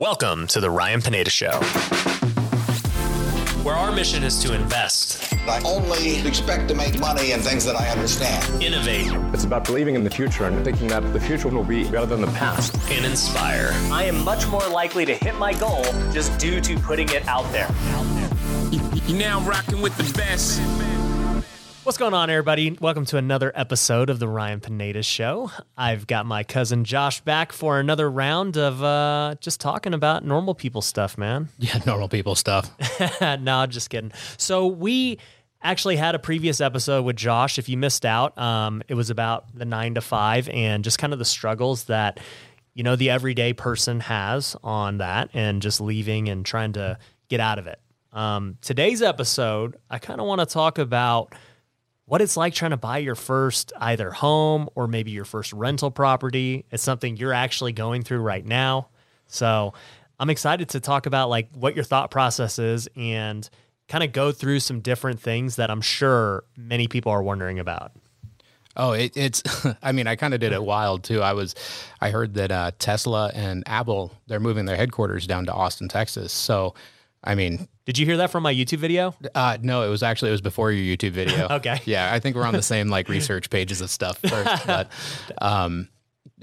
Welcome to the Ryan Pineda Show, where our mission is to invest, I only expect to make money in things that I understand. innovate, It's about believing in the future and thinking that the future will be better than the past. and inspire. I am much more likely to hit my goal just due to putting it out there. You now rocking with the best. What's going on, everybody? Welcome to another episode of the Ryan Pineda Show. I've got my cousin Josh back for another round of uh, just talking about normal people stuff, man. Yeah, normal people stuff. no, just kidding. So we actually had a previous episode with Josh. If you missed out, um, it was about the nine to five and just kind of the struggles that you know the everyday person has on that, and just leaving and trying to get out of it. Um, today's episode, I kind of want to talk about what it's like trying to buy your first either home or maybe your first rental property. It's something you're actually going through right now. So I'm excited to talk about like what your thought process is and kind of go through some different things that I'm sure many people are wondering about. Oh, it, it's. I mean, I kind of did it wild too. I was, I heard that uh, Tesla and Apple they're moving their headquarters down to Austin, Texas. So, I mean, Did you hear that from my YouTube video? uh, no, it was actually it was before your YouTube video. Okay. Yeah, I think we're on the same like research pages of stuff first, but um,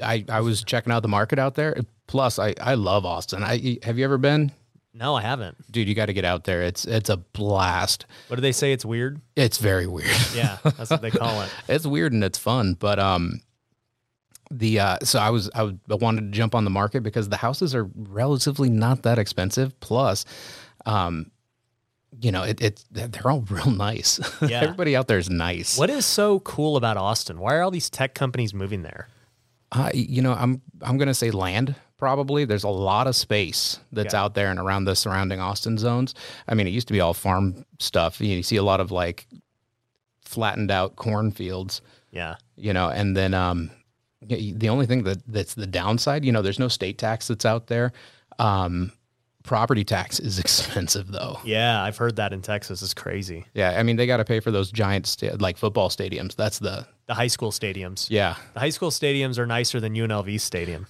I I was checking out the market out there. Plus, I I love Austin. I have you ever been? No, I haven't. Dude, you got to get out there. It's it's a blast. What do they say? It's weird. It's very weird. Yeah, that's what they call it. it's weird and it's fun, but um, the uh, so I was I, was- I wanted to jump on the market because the houses are relatively not that expensive. Plus, um, you know, it, it's they're all real nice. Yeah. Everybody out there is nice. What is so cool about Austin? Why are all these tech companies moving there? Uh, you know, I'm I'm gonna say land. Probably there's a lot of space that's Yeah. out there and around the surrounding Austin zones. I mean, it used to be all farm stuff. You, see a lot of like flattened out cornfields. Yeah. you know and then um the only thing that that's the downside you know there's no state tax that's out there um property tax is expensive though Yeah, I've heard that in Texas. It's crazy. yeah i mean they got to pay for those giant sta- like football stadiums that's the The high school stadiums. yeah The high school stadiums are nicer than UNLV stadium.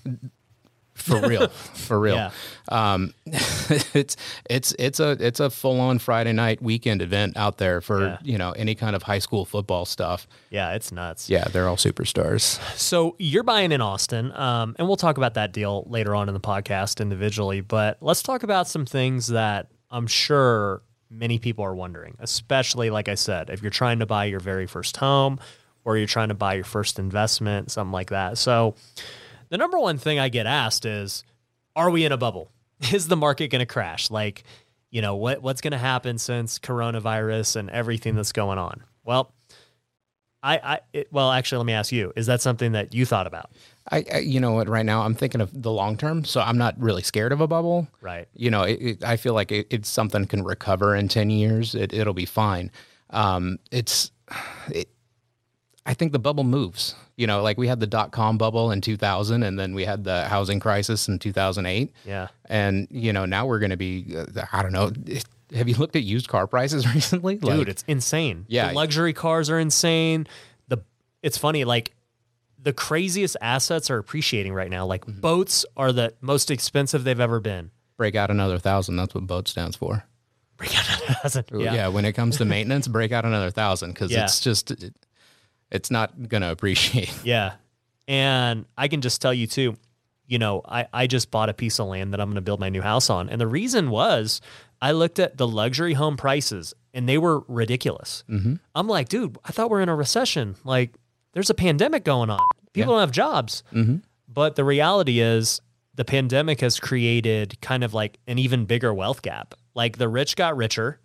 For real for real Yeah. um it's it's it's a it's a full-on friday night weekend event out there for Yeah. you know any kind of high school football stuff Yeah, it's nuts. yeah they're all superstars So you're buying in Austin, um, and we'll talk about that deal later on in the podcast individually. But let's talk about some things that I'm sure many people are wondering, especially like I said, if you're trying to buy your very first home or you're trying to buy your first investment, something like that. So the number one thing I get asked is, are we in a bubble? Is the market going to crash? Like, you know, what what's going to happen since coronavirus and everything that's going on? Well, I, I it, well, actually, let me ask you: Is that something that you thought about? I, I you know what right now i'm thinking of the long term so i'm not really scared of a bubble Right. you know, it, it, I feel like it, it's something can recover in 10 years. It, it'll be fine. Um, it's, it, I think the bubble moves, you know, like we had the dot com bubble in 2000 and then we had the housing crisis in 2008. Yeah. And, you know, now we're going to be, uh, I don't know. Have you looked at used car prices recently? Dude, Like, it's insane. Yeah. the luxury cars are insane. The it's funny, like the craziest assets are appreciating right now. Like Mm-hmm. boats are the most expensive they've ever been. break out another thousand. That's what boat stands for. break out another thousand. yeah. Yeah. when it comes to maintenance, break out another thousand because Yeah. it's just, it, it's not going to appreciate. Yeah. And I can just tell you too, you know, I, I just bought a piece of land that I'm going to build my new house on. And the reason was I looked at the luxury home prices and they were ridiculous. Mm-hmm. I'm like, dude, I thought we're in a recession. Like, there's a pandemic going on. People don't have jobs. Mm-hmm. But the reality is, the pandemic has created kind of like an even bigger wealth gap. Like, the rich got richer,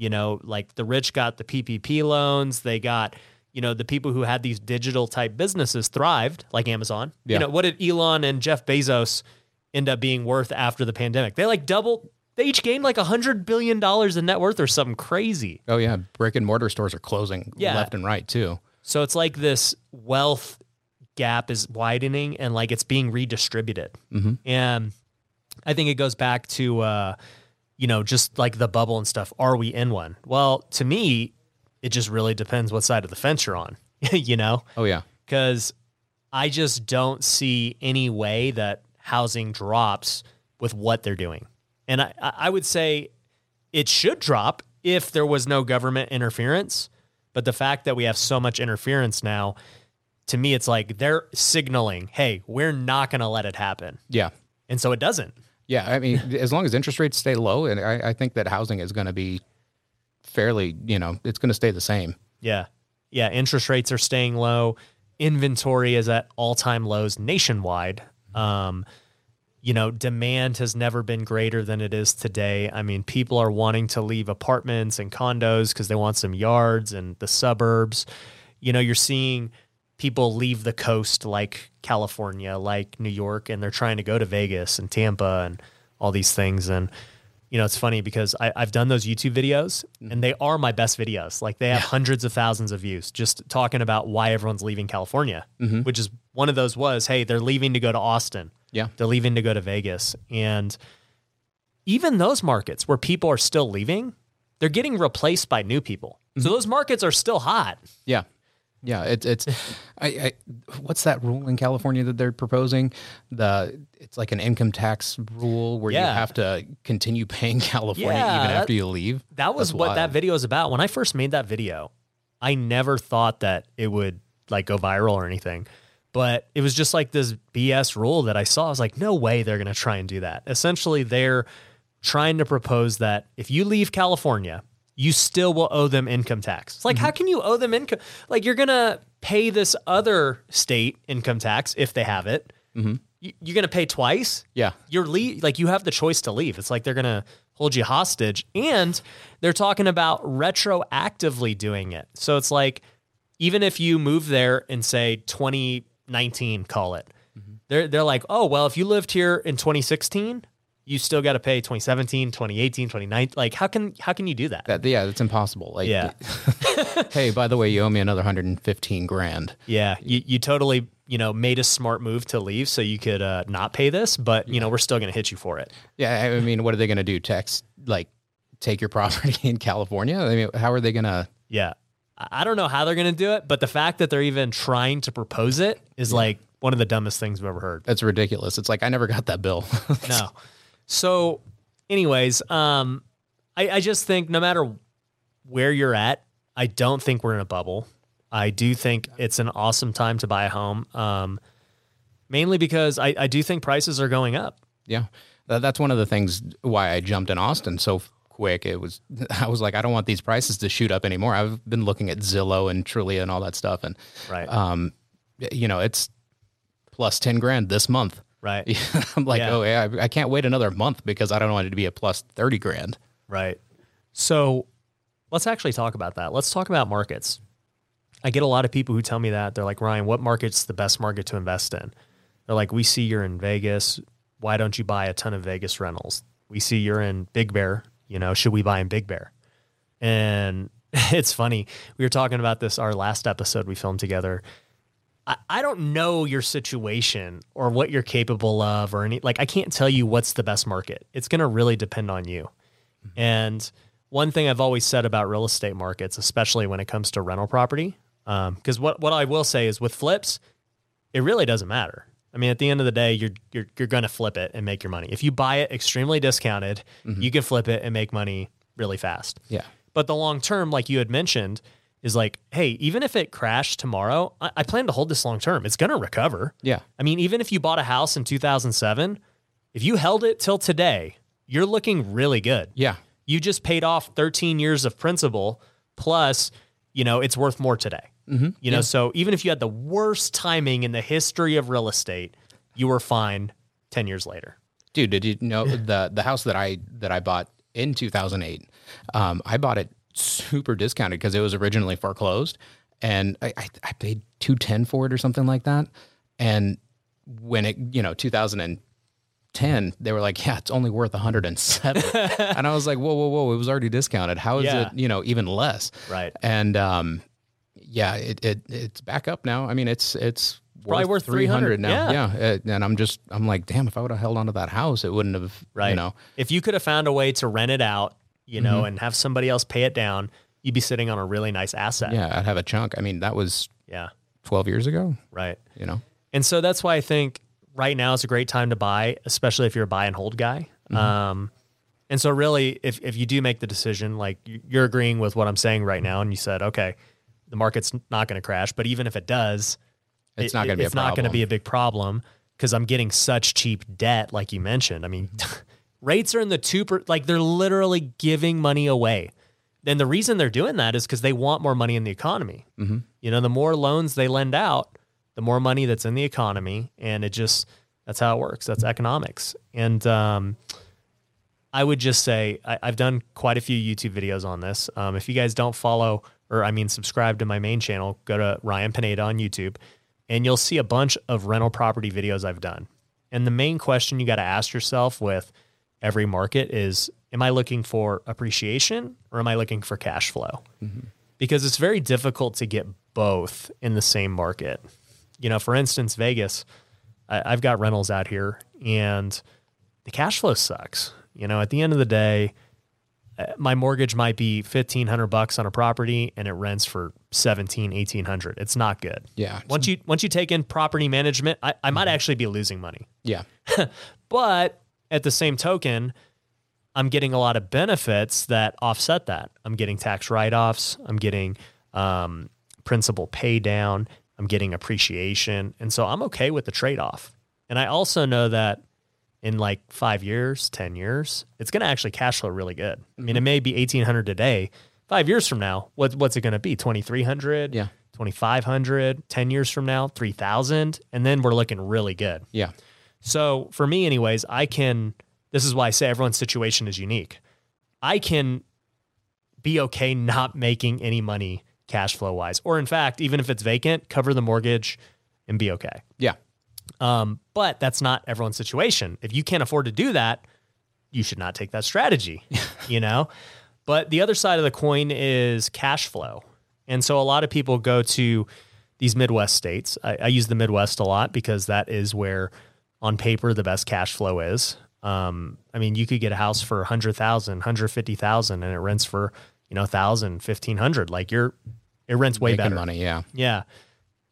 you know, like the rich got the PPP loans, they got you know, the people who had these digital type businesses thrived, like Amazon. Yeah. You know, what did Elon and Jeff Bezos end up being worth after the pandemic? They like doubled. They each gained like a hundred billion dollars in net worth or something crazy. Oh yeah, brick and mortar stores are closing Yeah. left and right too. So it's like this wealth gap is widening and like it's being redistributed. And I think it goes back to, uh, you know, just like the bubble and stuff. Are we in one? Well, to me, it just really depends what side of the fence you're on, you know? Oh yeah, because I just don't see any way that housing drops with what they're doing. And I, I would say it should drop if there was no government interference. But the fact that we have so much interference now, to me, it's like they're signaling, hey, we're not going to let it happen. Yeah. And so it doesn't. Yeah. I mean, as long as interest rates stay low, and I, I think that housing is going to be fairly, you know, it's going to stay the same. Yeah. Yeah. Interest rates are staying low. Inventory is at all time lows nationwide. Um, you know, demand has never been greater than it is today. I mean, people are wanting to leave apartments and condos because they want some yards and the suburbs. You know, you're seeing people leave the coast like California, like New York, and they're trying to go to Vegas and Tampa and all these things. And, you know, it's funny because I, I've done those YouTube videos and mm-hmm. they are my best videos. Like they have hundreds of thousands of views just talking about why everyone's leaving California, mm-hmm. which is one of those was, hey, they're leaving to go to Austin. Yeah. They're leaving to go to Vegas. And even those markets where people are still leaving, they're getting replaced by new people. So mm-hmm. those markets are still hot. Yeah. Yeah, it's it's I, I what's that rule in California that they're proposing? The it's like an income tax rule where Yeah. you have to continue paying California Yeah, even that- after you leave. That was That's what that video is about. When I first made that video, I never thought that it would like go viral or anything. But it was just like this BS rule that I saw. I was like, no way they're going to try and do that. Essentially, they're trying to propose that if you leave California, you still will owe them income tax. It's like, Mm-hmm. how can you owe them income? Like, you're going to pay this other state income tax if they have it. Mm-hmm. You- You're going to pay twice Yeah. you're le- like you have the choice to leave. It's like they're gonna hold you hostage, and they're talking about retroactively doing it. So it's like even if you move there in say 2019, call it, they're they're like, oh well, if you lived here in 2016, you still got to pay 2017, 2018, 2019. Like how can how can you do that? That yeah, that's impossible. Like Yeah. hey, by the way, you owe me another 115 grand. Yeah, you, you totally you know made a smart move to leave so you could uh, not pay this, but you know we're still gonna hit you for it. Yeah, I mean, what are they going to do? Tax like take your property in California? I mean, how are they going to Yeah. I don't know how they're going to do it, but the fact that they're even trying to propose it is like one of the dumbest things I've ever heard. That's ridiculous. It's like I never got that bill. No. So, anyways, um, I, I just think no matter where you're at, I don't think we're in a bubble. I do think it's an awesome time to buy a home, um, mainly because I, I do think prices are going up. Yeah, that's one of the things why I jumped in Austin so quick. It was I was like, I don't want these prices to shoot up anymore. I've been looking at Zillow and Trulia and all that stuff, and Right. um, you know, it's plus ten grand this month. Right. I'm like, Yeah. oh yeah, I, I can't wait another month because I don't want it to be a plus thirty grand. Right. So let's actually talk about that. Let's talk about markets. I get a lot of people who tell me that. They're like, Ryan, what market's the best market to invest in? They're like, we see you're in Vegas. Why don't you buy a ton of Vegas rentals? We see you're in Big Bear. You know, should we buy in Big Bear? And it's funny. We were talking about this our last episode we filmed together. I, I don't know your situation or what you're capable of or any like I can't tell you what's the best market. It's gonna really depend on you. Mm-hmm. And one thing I've always said about real estate markets, especially when it comes to rental property, um, because what what I will say is with flips, it really doesn't matter. I mean, at the end of the day, you're you're you're going to flip it and make your money. If you buy it extremely discounted, mm-hmm. you can flip it and make money really fast. Yeah. But the long term, like you had mentioned, is like, hey, even if it crashed tomorrow, I, I plan to hold this long term. It's going to recover. Yeah. I mean, even if you bought a house in 2007, if you held it till today, you're looking really good. Yeah. You just paid off 13 years of principal plus, you know, it's worth more today. Mm-hmm. You know, so even if you had the worst timing in the history of real estate, you were fine 10 years later. dude did you know the the house that i that i bought in 2008 um i bought it super discounted because it was originally foreclosed. And i i, I paid 210 for it or something like that. And when it you know 2010 they were like yeah it's only worth 107 and i was like whoa whoa whoa it was already discounted. How is Yeah. it you know even less? Right. and um yeah it, it it's back up now. I mean it's it's Probably worth 300, now. yeah. yeah. And i'm just i'm like damn if i would have held onto that house it wouldn't have Right. you know. If you could have found a way to rent it out, you know, and have somebody else pay it down, you'd be sitting on a really nice asset. yeah i'd have a chunk i mean that was Yeah. 12 years ago Right. you know And so that's why I think right now is a great time to buy, especially if you're a buy and hold guy. Um, and so really, if, if you do make the decision, like you- you're agreeing with what I'm saying right now, and you said, okay, the market's not going to crash, but even if it does, It's it- not going to be a it's not going to be a big problem because I'm getting such cheap debt, like you mentioned. I mean, rates are in the two per, like they're literally giving money away. And the reason they're doing that is because they want more money in the economy. Mm-hmm. You know, the more loans they lend out, the more money that's in the economy, and it just that's how it works. That's economics. And um, I would just say I, I've done quite a few YouTube videos on this. Um, if you guys don't follow or I mean subscribe to my main channel, go to Ryan Pineda on YouTube, and you'll see a bunch of rental property videos I've done. And the main question you got to ask yourself with every market is: Am I looking for appreciation or am I looking for cash flow? Because it's very difficult to get both in the same market. You know, for instance, Vegas, I, I've got rentals out here, and the cash flow sucks. You know, at the end of the day, uh, my mortgage might be 1500 bucks on a property and it rents for 17, 1800. It's not good. Yeah. Once you once you take in property management, I, I might actually be losing money. Yeah. But at the same token, I'm getting a lot of benefits that offset that. I'm getting tax write offs. I'm getting um, principal pay down. I'm getting appreciation. And so I'm okay with the trade off. And I also know that in like five years, 10 years, it's going to actually cash flow really good. I mean, it may be 1800 today. Five years from now, what, what's it going to be? 2300? Yeah. 2500 10 years from now 3000 and then we're looking really good Yeah. So for me, anyways, I can. This is why I say everyone's situation is unique. I can be okay not making any money cash flow wise, or in fact, even if it's vacant, cover the mortgage and be okay. Yeah. Um, but that's not everyone's situation. If you can't afford to do that, you should not take that strategy, you know? But the other side of the coin is cash flow. And so a lot of people go to these Midwest states. I, I use the Midwest a lot because that is where, on paper, the best cash flow is. Um, I mean, you could get a house for 100,000, 150,000 and it rents for, you know, 1,000, 1,500. Like you're, it rents way Making better. money. Yeah. Yeah.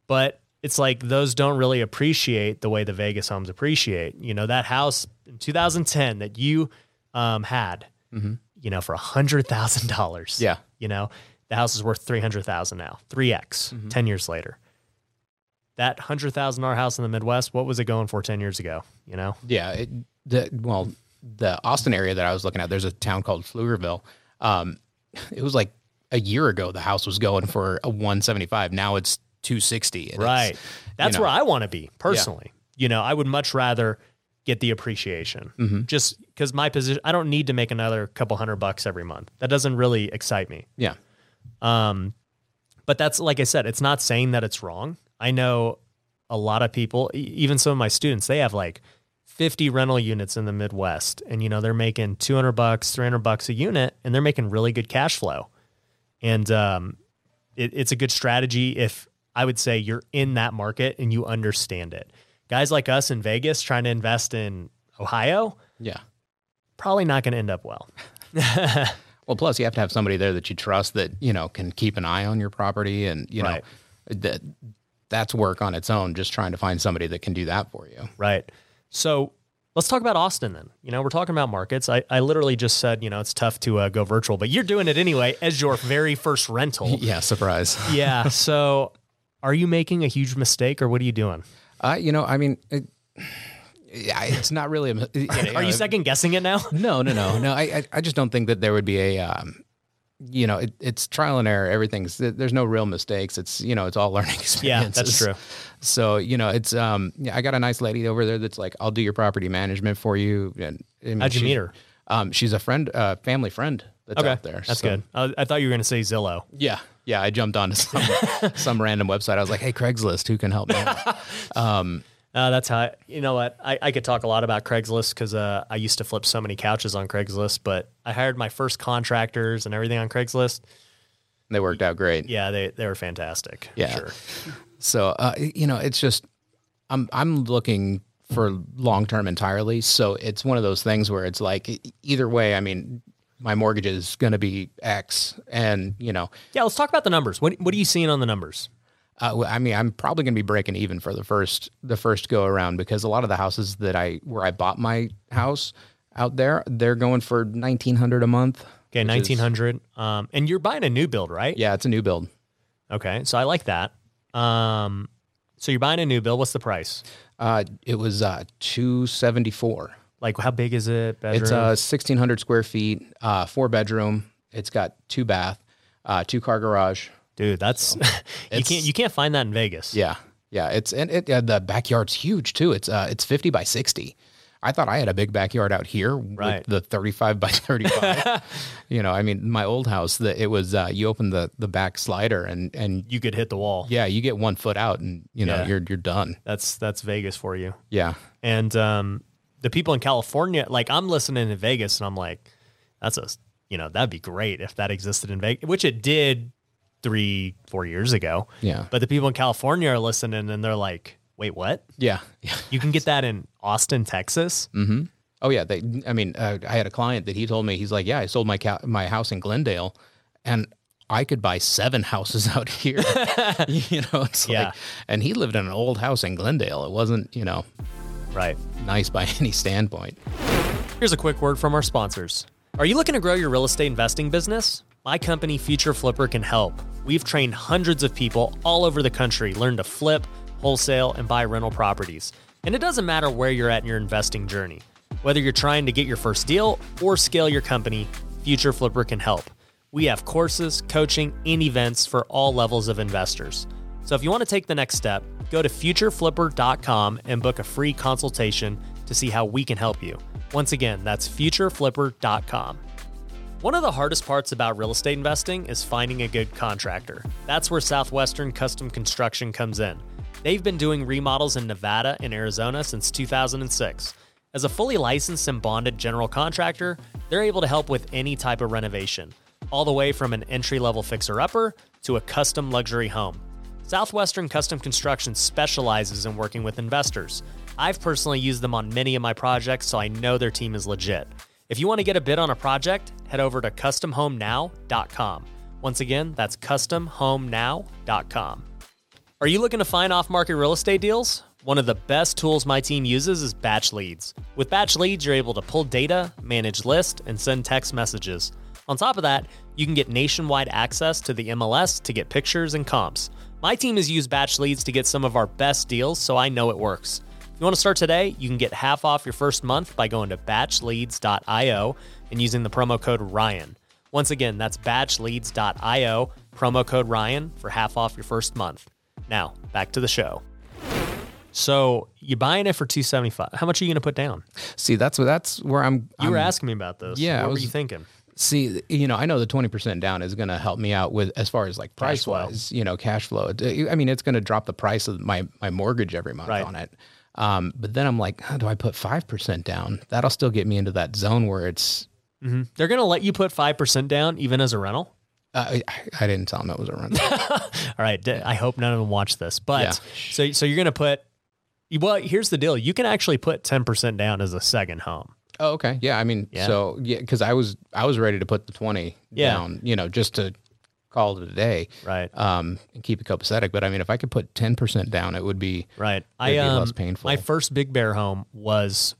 But it's like those don't really appreciate the way the Vegas homes appreciate. You know, that house in 2010 that you um, had, you know, for $100,000. Mm-hmm. Yeah. You know, the house is worth 300,000 now, 3x Mm-hmm. 10 years later. That $100,000 house in the Midwest, what was it going for 10 years ago? You know? Yeah. It, the, well, the Austin area that I was looking at, there's a town called Pflugerville. Um, it was like a year ago, the house was going for a 175. Now it's 260. and Right. That's know. where I want to be personally. You know, I would much rather get the appreciation Mm-hmm. just because my position, I don't need to make another couple hundred bucks every month. That doesn't really excite me. Yeah. Um, but that's like I said, it's not saying that it's wrong. I know a lot of people, even some of my students, they have like 50 rental units in the Midwest, and you know they're making 200 bucks, 300 bucks a unit, and they're making really good cash flow. And um, it, it's a good strategy if I would say you're in that market and you understand it. Guys like us in Vegas trying to invest in Ohio, Yeah. probably not going to end up well. Well, plus you have to have somebody there that you trust that, you know, can keep an eye on your property and, you Right. know, that that's work on its own, just trying to find somebody that can do that for you. Right. So let's talk about Austin then. You know, we're talking about markets. I, I literally just said, you know, it's tough to uh, go virtual, but you're doing it anyway as your very first rental. Yeah. Surprise. yeah. So are you making a huge mistake or what are you doing? Uh, you know, I mean, it, yeah, it's not really. A, you know, Are you second guessing it now? No, no, no, no. I, I, I just don't think that there would be a, um, you know, it, it's trial and error. Everything's there's no real mistakes. It's you know, it's all learning experiences. Yeah, that's true. So you know, it's um, yeah, I got a nice lady over there that's like, I'll do your property management for you. And I mean, How'd you she's- meet her? Um, she's a friend, uh, family friend that's Okay. out there. That's So- good. I, I thought you were going to say Zillow. Yeah, yeah. I jumped onto some some random website. I was like, hey, Craigslist, who can help me? out? Uh, that's how, I, you know what? I, I could talk a lot about Craigslist because uh, I used to flip so many couches on Craigslist, but I hired my first contractors and everything on Craigslist. they worked out great. Yeah, they, they were fantastic. Yeah. Sure. So uh, you know, it's just I'm I'm looking for long term entirely. So it's one of those things where it's like either way. I mean, my mortgage is going to be X, and you know, Yeah, let's talk about the numbers. What, what are you seeing on the numbers? Uh, I mean, I'm probably going to be breaking even for the first the first go around because a lot of the houses that I where I bought my house out there, they're going for 1900 a month. Okay, which is- nineteen hundred. Um, and you're buying a new build, right? Yeah, it's a new build. Okay, so I like that. Um, so you're buying a new build. What's the price? Uh, it was uh, 274. Like, how big is it? Bedroom? It's uh 1600 square feet, uh, four bedroom. It's got two bath, uh, two car garage. Dude. That's you can't you can't find that in Vegas. Yeah, yeah. It's and it uh, the backyard's huge too. It's uh it's 50 by 60. I thought I had a big backyard out here Right. with the 35 by 35. you know, I mean, my old house, that it was uh, you open the the back slider and and You could hit the wall. yeah, you get one foot out and you know Yeah. you're you're done. That's that's Vegas for you. Yeah, And um, the people in California, like I'm listening in Vegas, and I'm like, that's a you know that'd be great if that existed in Vegas, which it did three four years ago. Yeah. But the people in California are listening, and they're like, wait, what? yeah, yeah. You can get that in Austin, Texas? Mm-hmm. Oh yeah, they. I mean, uh, I had a client that he told me he's like, yeah, I sold my ca- my house in Glendale, and I could buy seven houses out here. you know, it's Yeah. like, and he lived in an old house in Glendale. It wasn't, you know, Right. nice by any standpoint. Here's a quick word from our sponsors. Are you looking to grow your real estate investing business? My company, Future Flipper, can help. We've trained hundreds of people all over the country learn to flip, wholesale, and buy rental properties. And it doesn't matter where you're at in your investing journey. Whether you're trying to get your first deal or scale your company, Future Flipper can help. We have courses, coaching, and events for all levels of investors. So if you want to take the next step, go to futureflipper.com and book a free consultation to see how we can help you. Once again, that's futureflipper.com. One of the hardest parts about real estate investing is finding a good contractor. That's where Southwestern Custom Construction comes in. They've been doing remodels in Nevada and Arizona since 2006. As a fully licensed and bonded general contractor, they're able to help with any type of renovation, all the way from an entry level fixer upper to a custom luxury home. Southwestern Custom Construction specializes in working with investors. I've personally used them on many of my projects, so I know their team is legit. If you want to get a bid on a project, head over to customhomenow.com. Once again, that's customhomenow.com. Are you looking to find off market real estate deals? One of the best tools my team uses is BatchLeads. With BatchLeads, you're able to pull data, manage lists, and send text messages. On top of that, you can get nationwide access to the MLS to get pictures and comps. My team has used BatchLeads to get some of our best deals, so I know it works. You want to start today, you can get half off your first month by going to batchleads.io and using the promo code Ryan. Once again, that's batchleads.io, promo code Ryan for half off your first month. Now, back to the show. So you're buying it for 275. How much are you going to put down? See, that's that's where I'm. You were I'm- asking me about this. yeah, I What were you thinking? See, you know, I know the twenty percent down is going to help me out with as far as like price wise, you know, cash flow. I mean, it's going to drop the price of my my mortgage every month Right. on it. Um, but then I'm like, how do I put five percent down? That'll still get me into that zone where it's. They're going to let you put 5% down even as a rental? Uh, I, I didn't tell them it was a rental. All right. I hope none of them watch this. But Yeah. so so you're going to put well, here's the deal. You can actually put 10% down as a second home. oh, okay, yeah. I mean, Yeah. so yeah, because I was I was ready to put the twenty Yeah. down, you know, just to call it a day, Right. Um, and keep it copacetic. But I mean, if I could put ten percent down, it would be Right. I be um, less painful. My first Big Bear home was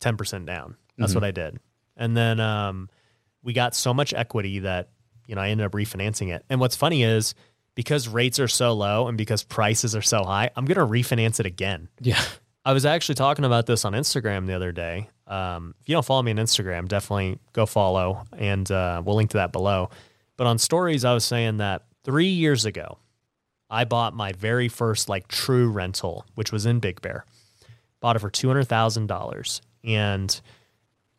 10% down. That's Mm-hmm. what I did. And then um, we got so much equity that, you know, I ended up refinancing it. And what's funny is because rates are so low and because prices are so high, I'm going to refinance it again. yeah. I was actually talking about this on Instagram the other day. Um, if you don't follow me on Instagram, definitely go follow, and uh, we'll link to that below. But on stories, I was saying that three years ago, I bought my very first like true rental, which was in Big Bear. Bought it for two hundred thousand dollars, and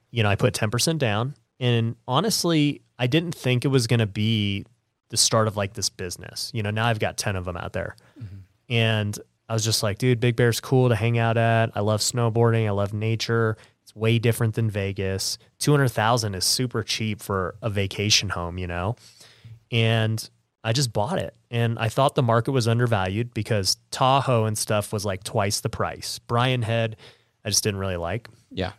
you know I put ten percent down. And honestly, I didn't think it was going to be the start of like this business. You know, now I've got ten of them out there, mm-hmm. and I was just like, dude, Big Bear's cool to hang out at. I love snowboarding. I love nature. It's way different than Vegas. Two hundred thousand is super cheap for a vacation home, you know. And I just bought it, and I thought the market was undervalued because Tahoe and stuff was like twice the price. Brian Head, I just didn't really like. Yeah.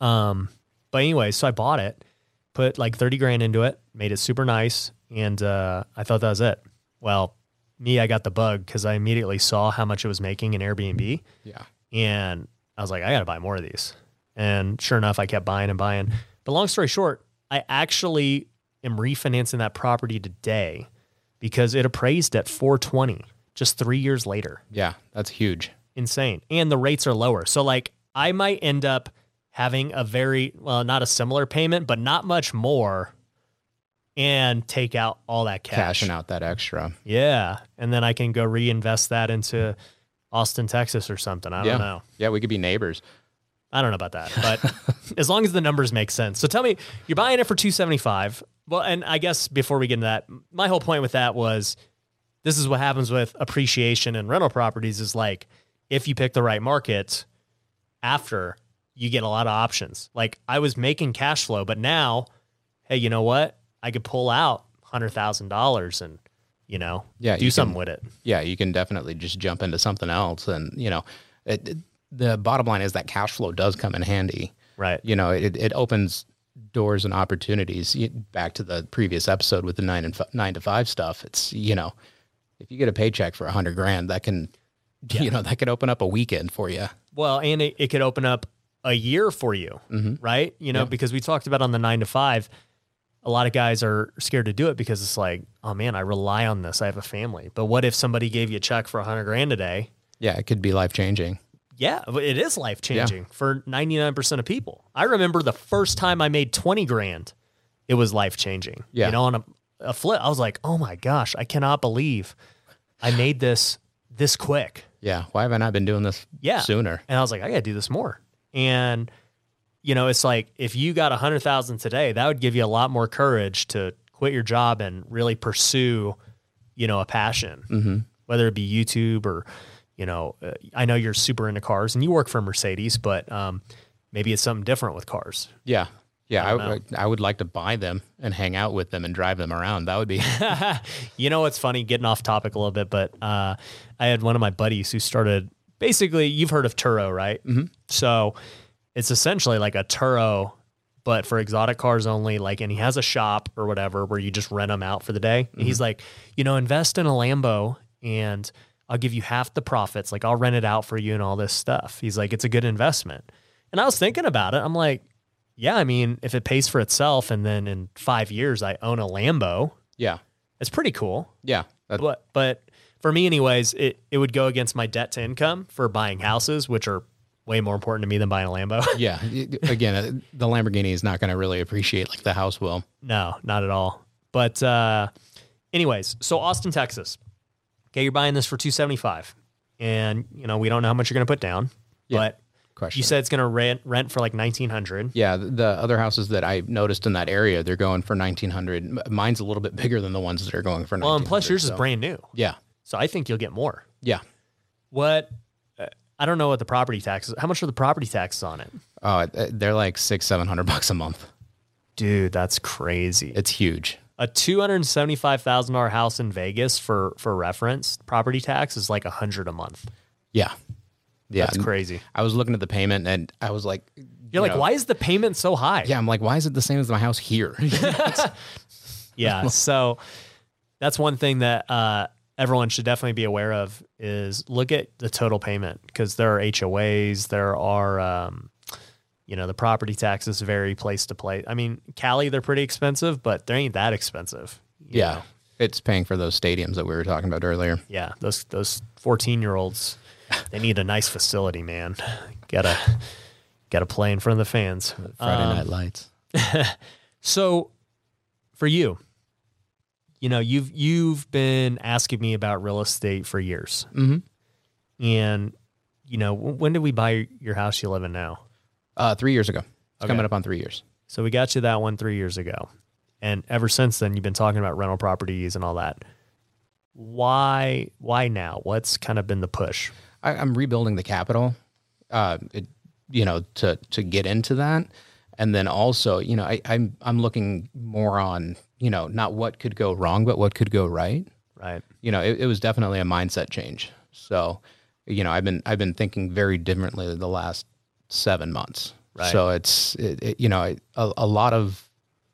Um, but anyway, so I bought it, put like 30 grand into it, made it super nice, and uh, I thought that was it. Well, me, I got the bug because I immediately saw how much it was making in Airbnb. Yeah. And I was like, I got to buy more of these. And sure enough, I kept buying and buying. But long story short, I actually am refinancing that property today because it appraised at 420 just three years later. Yeah. That's huge. Insane. And the rates are lower. So, like, I might end up having a very, well, not a similar payment, but not much more and take out all that cash. Cashing out that extra. Yeah. And then I can go reinvest that into Austin, Texas or something. I yeah. don't know. Yeah. We could be neighbors. I don't know about that, but as long as the numbers make sense. So tell me, you're buying it for 275. Well, and I guess before we get into that, my whole point with that was this is what happens with appreciation and rental properties is like if you pick the right market after you get a lot of options. Like I was making cash flow, but now, hey, you know what? I could pull out hundred thousand dollars and you know Yeah, do you something can- with it. yeah, you can definitely just jump into something else. And, you know, it- the bottom line is that cash flow does come in handy. Right. You know, it, it opens doors and opportunities. You- Back to the previous episode with the nine and f- nine to five stuff. It's, you know, if you get a paycheck for a hundred grand, that can, you know, that could open up a weekend for you. Well, and it, it could open up a year for you, mm-hmm. right? You know, because we talked about on the nine to five, a lot of guys are scared to do it because it's like, oh man, I rely on this. I have a family. But what if somebody gave you a check for a hundred grand a day? Yeah, it could be life changing. Yeah, it is life changing for 99% of people. I remember the first time I made 20 grand, it was life changing. Yeah. You know, on a, a flip, I was like, oh my gosh, I cannot believe I made this this quick. Yeah. Why haven't I been doing this yeah. sooner? And I was like, I got to do this more. And you know, it's like if you got a hundred thousand today, that would give you a lot more courage to quit your job and really pursue, you know, a passion, mm-hmm. whether it be YouTube or, you know, uh, I know you're super into cars and you work for Mercedes, but um, maybe it's something different with cars. Yeah. Yeah. I, would I would like to buy them and hang out with them and drive them around. That would be, You know what's funny? Getting off topic a little bit, but uh, I had one of my buddies who started. Basically, you've heard of Turo, right? Mm-hmm. So it's essentially like a Turo, but for exotic cars only. Like, and he has a shop or whatever where you just rent them out for the day. And he's like, you know, invest in a Lambo, and I'll give you half the profits. Like, I'll rent it out for you and all this stuff. He's like, it's a good investment. And I was thinking about it. I'm like, yeah, I mean, if it pays for itself, and then in five years I own a Lambo, yeah. it's pretty cool Yeah. But but for me anyways it, it would go against my debt to income for buying houses which are way more important to me than buying a lambo yeah. Again, uh, the Lamborghini is not going to really appreciate like the house will. no not at all but uh anyways so austin texas okay you're buying this for 275 and you know we don't know how much you're going to put down Yeah. but Question. you said it's going to rent rent for like 1900 Yeah, th- the other houses that I noticed in that area, they're going for nineteen hundred. Mine's a little bit bigger than the ones that are going for. well and plus 1900, yours is brand new Yeah, so i think you'll get more yeah. what uh, i don't know what the property taxes how much are the property taxes on it Oh, it- they're like six, seven hundred bucks a month. dude that's crazy It's huge. A two hundred seventy five thousand dollar house in Vegas for for reference property tax is like a hundred a month. Yeah, yeah. That's crazy. I was looking at the payment and I was like, You're you like, know, why is the payment so high? Yeah, I'm like, why is it the same as my house here? yeah. So that's one thing that uh, everyone should definitely be aware of is look at the total payment because there are HOAs, there are. Um, you know the property taxes vary place to place. I mean, Cali they're pretty expensive, but they ain't that expensive. yeah, know? it's paying for those stadiums that we were talking about earlier. yeah, those those fourteen year olds, they need a nice facility, man. Gotta gotta play in front of the fans. Friday Um, Night Lights. So, for you, you know you've you've been asking me about real estate for years, mm-hmm. and you know when did we buy your house you live in now? Uh, three years ago. It's Okay. coming up on three years. So we got you that one three years ago, and ever since then you've been talking about rental properties and all that. Why why now? What's kind of been the push? I, I'm rebuilding the capital, uh, it, you know, to to get into that, and then also, you know, I, I'm I'm looking more on, you know, not what could go wrong, but what could go right. Right. You know, it, it was definitely a mindset change. So, you know, I've been I've been thinking very differently the last seven months. Right. So it's it, it, you know a a lot of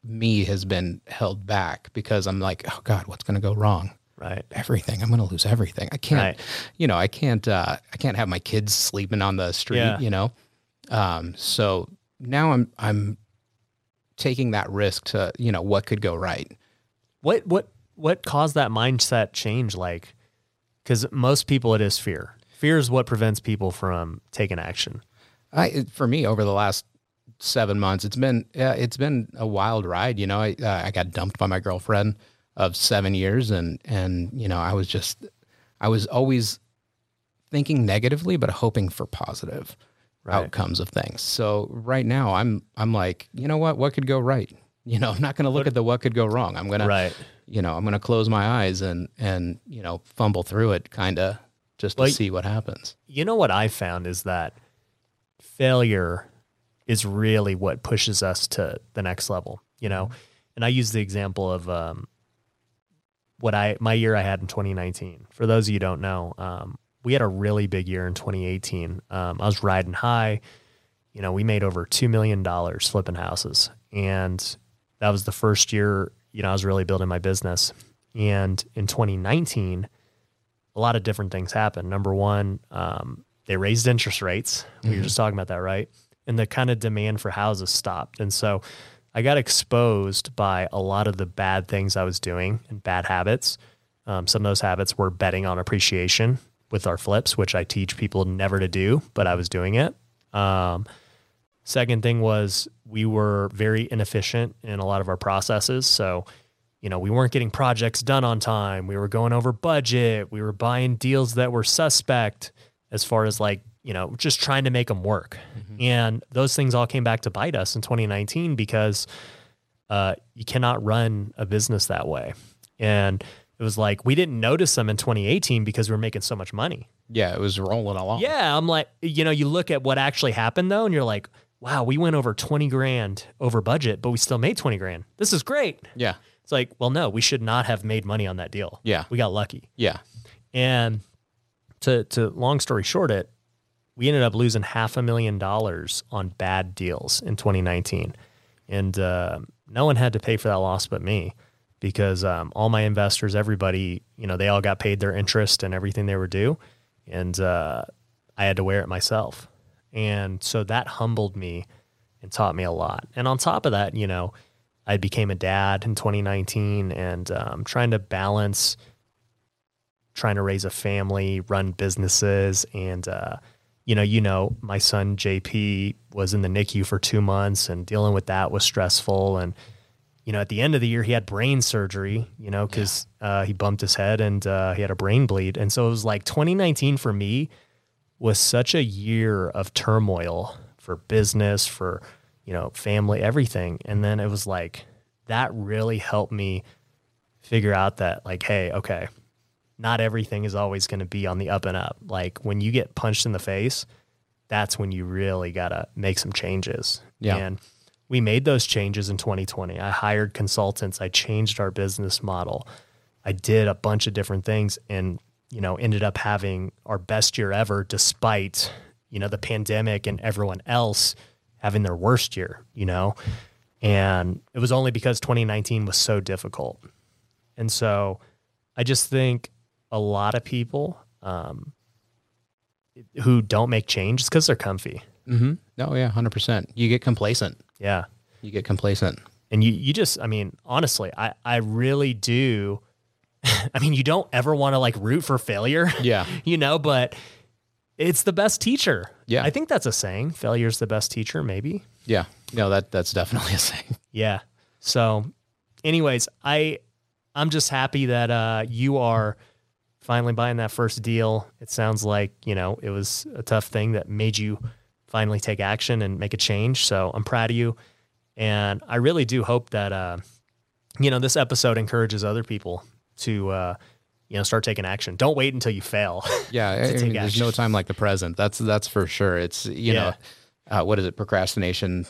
me has been held back because I'm like, oh God, what's going to go wrong? Right. everything. I'm going to lose everything. I can't, Right. you know, I can't, uh, I can't have my kids sleeping on the street, Yeah. you know? Um, so now I'm, I'm taking that risk to, you know, what could go right. What what what caused that mindset change? Like, because most people it is fear. Fear is what prevents people from taking action. I, for me, over the last seven months, it's been, yeah, it's been a wild ride. You know, I, uh, I got dumped by my girlfriend of seven years and, and, you know, I was just, I was always thinking negatively, but hoping for positive outcomes of things. So right now I'm, I'm like, you know what, what could go right? You know, I'm not going to look at the what could go wrong. I'm going to, Right. you know, I'm going to close my eyes and, and, you know, fumble through it kind of just to Well, see what happens. You know what I found is that failure is really what pushes us to the next level. You know, and I use the example of um, what I my year I had in 2019. For those of you don't know, um, we had a really big year in 2018. Um, I was riding high. You know, we made over two million dollars flipping houses, and that was the first year. You know, I was really building my business. And in 2019, a lot of different things happened. Number one, um, they raised interest rates. We were just talking about that, right? And the kind of demand for houses stopped. And so I got exposed by a lot of the bad things I was doing and bad habits. Um, some of those habits were betting on appreciation with our flips, which I teach people never to do, but I was doing it. Um, second thing was we were very inefficient in a lot of our processes. So, you know, we weren't getting projects done on time. We were going over budget. We were buying deals that were suspect as far as like, you know, just trying to make them work. And those things all came back to bite us in 2019 because uh, you cannot run a business that way. And it was like we didn't notice them in 2018 because we were making so much money. Yeah. It was rolling along. Yeah, I'm like, you know, you look at what actually happened though, and you're like, wow, we went over 20 grand over budget, but we still made 20 grand. This is great. Yeah. It's like, well, no, we should not have made money on that deal. Yeah. We got lucky. Yeah. And to to long story short it, we ended up losing half a million dollars on bad deals in 2019. And uh, no one had to pay for that loss but me because um, all my investors, everybody, you know, they all got paid their interest and everything they were due. And uh, I had to wear it myself. And so that humbled me and taught me a lot. And on top of that, you know, I became a dad in 2019 and um, trying to balance trying to raise a family, run businesses, and uh, you know, you know, my son JP was in the NICU for two months, and dealing with that was stressful. And you know, at the end of the year, he had brain surgery, you know, because uh, he bumped his head and uh, he had a brain bleed, and so it was like 2019 for me was such a year of turmoil for business, for you know, family, everything, and then it was like that really helped me figure out that like, hey, okay, not everything is always going to be on the up and up. Like when you get punched in the face, that's when you really got to make some changes. Yeah. And we made those changes in 2020. I hired consultants, I changed our business model. I did a bunch of different things and, you know, ended up having our best year ever despite, you know, the pandemic and everyone else having their worst year, you know. And it was only because 2019 was so difficult. And so I just think a lot of people um, who don't make change is because they're comfy. Mm-hmm. Oh yeah, hundred percent. You get complacent. Yeah. You get complacent. And you, you just, I mean, honestly, I, I really do. I mean, you don't ever want to like root for failure. Yeah. you know, but it's the best teacher. Yeah. I think that's a saying. Failure's the best teacher, maybe. Yeah. No, that that's definitely a saying. Yeah. So, anyways, I I'm just happy that uh, you are finally buying that first deal. It sounds like you know it was a tough thing that made you finally take action and make a change. So I'm proud of you, and I really do hope that uh, you know this episode encourages other people to uh, you know start taking action. Don't wait until you fail. Yeah. I, mean, there's no time like the present. That's that's for sure. It's you know, uh, what is it? Procrastination.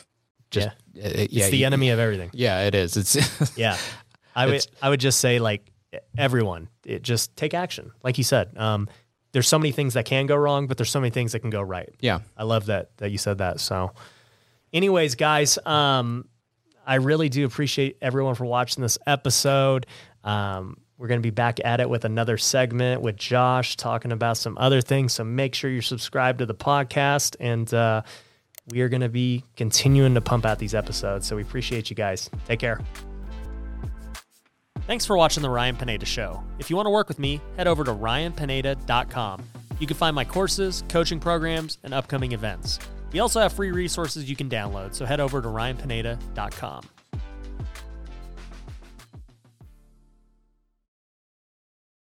Just Yeah. uh, it's yeah. the you- enemy of everything. Yeah, it is. It's Yeah. I would It's- I would just say like everyone, it just take action. Like you said, um, there's so many things that can go wrong, but there's so many things that can go right. yeah. I love that that you said that. So, anyways, guys, um, I really do appreciate everyone for watching this episode. Um, we're going to be back at it with another segment with Josh talking about some other things. So make sure you're subscribed to the podcast, and uh, we are going to be continuing to pump out these episodes. So we appreciate you guys. Take care. Thanks for watching the Ryan Pineda Show. If you want to work with me, head over to ryanpineda.com. You can find my courses, coaching programs, and upcoming events. We also have free resources you can download, so head over to ryanpineda.com.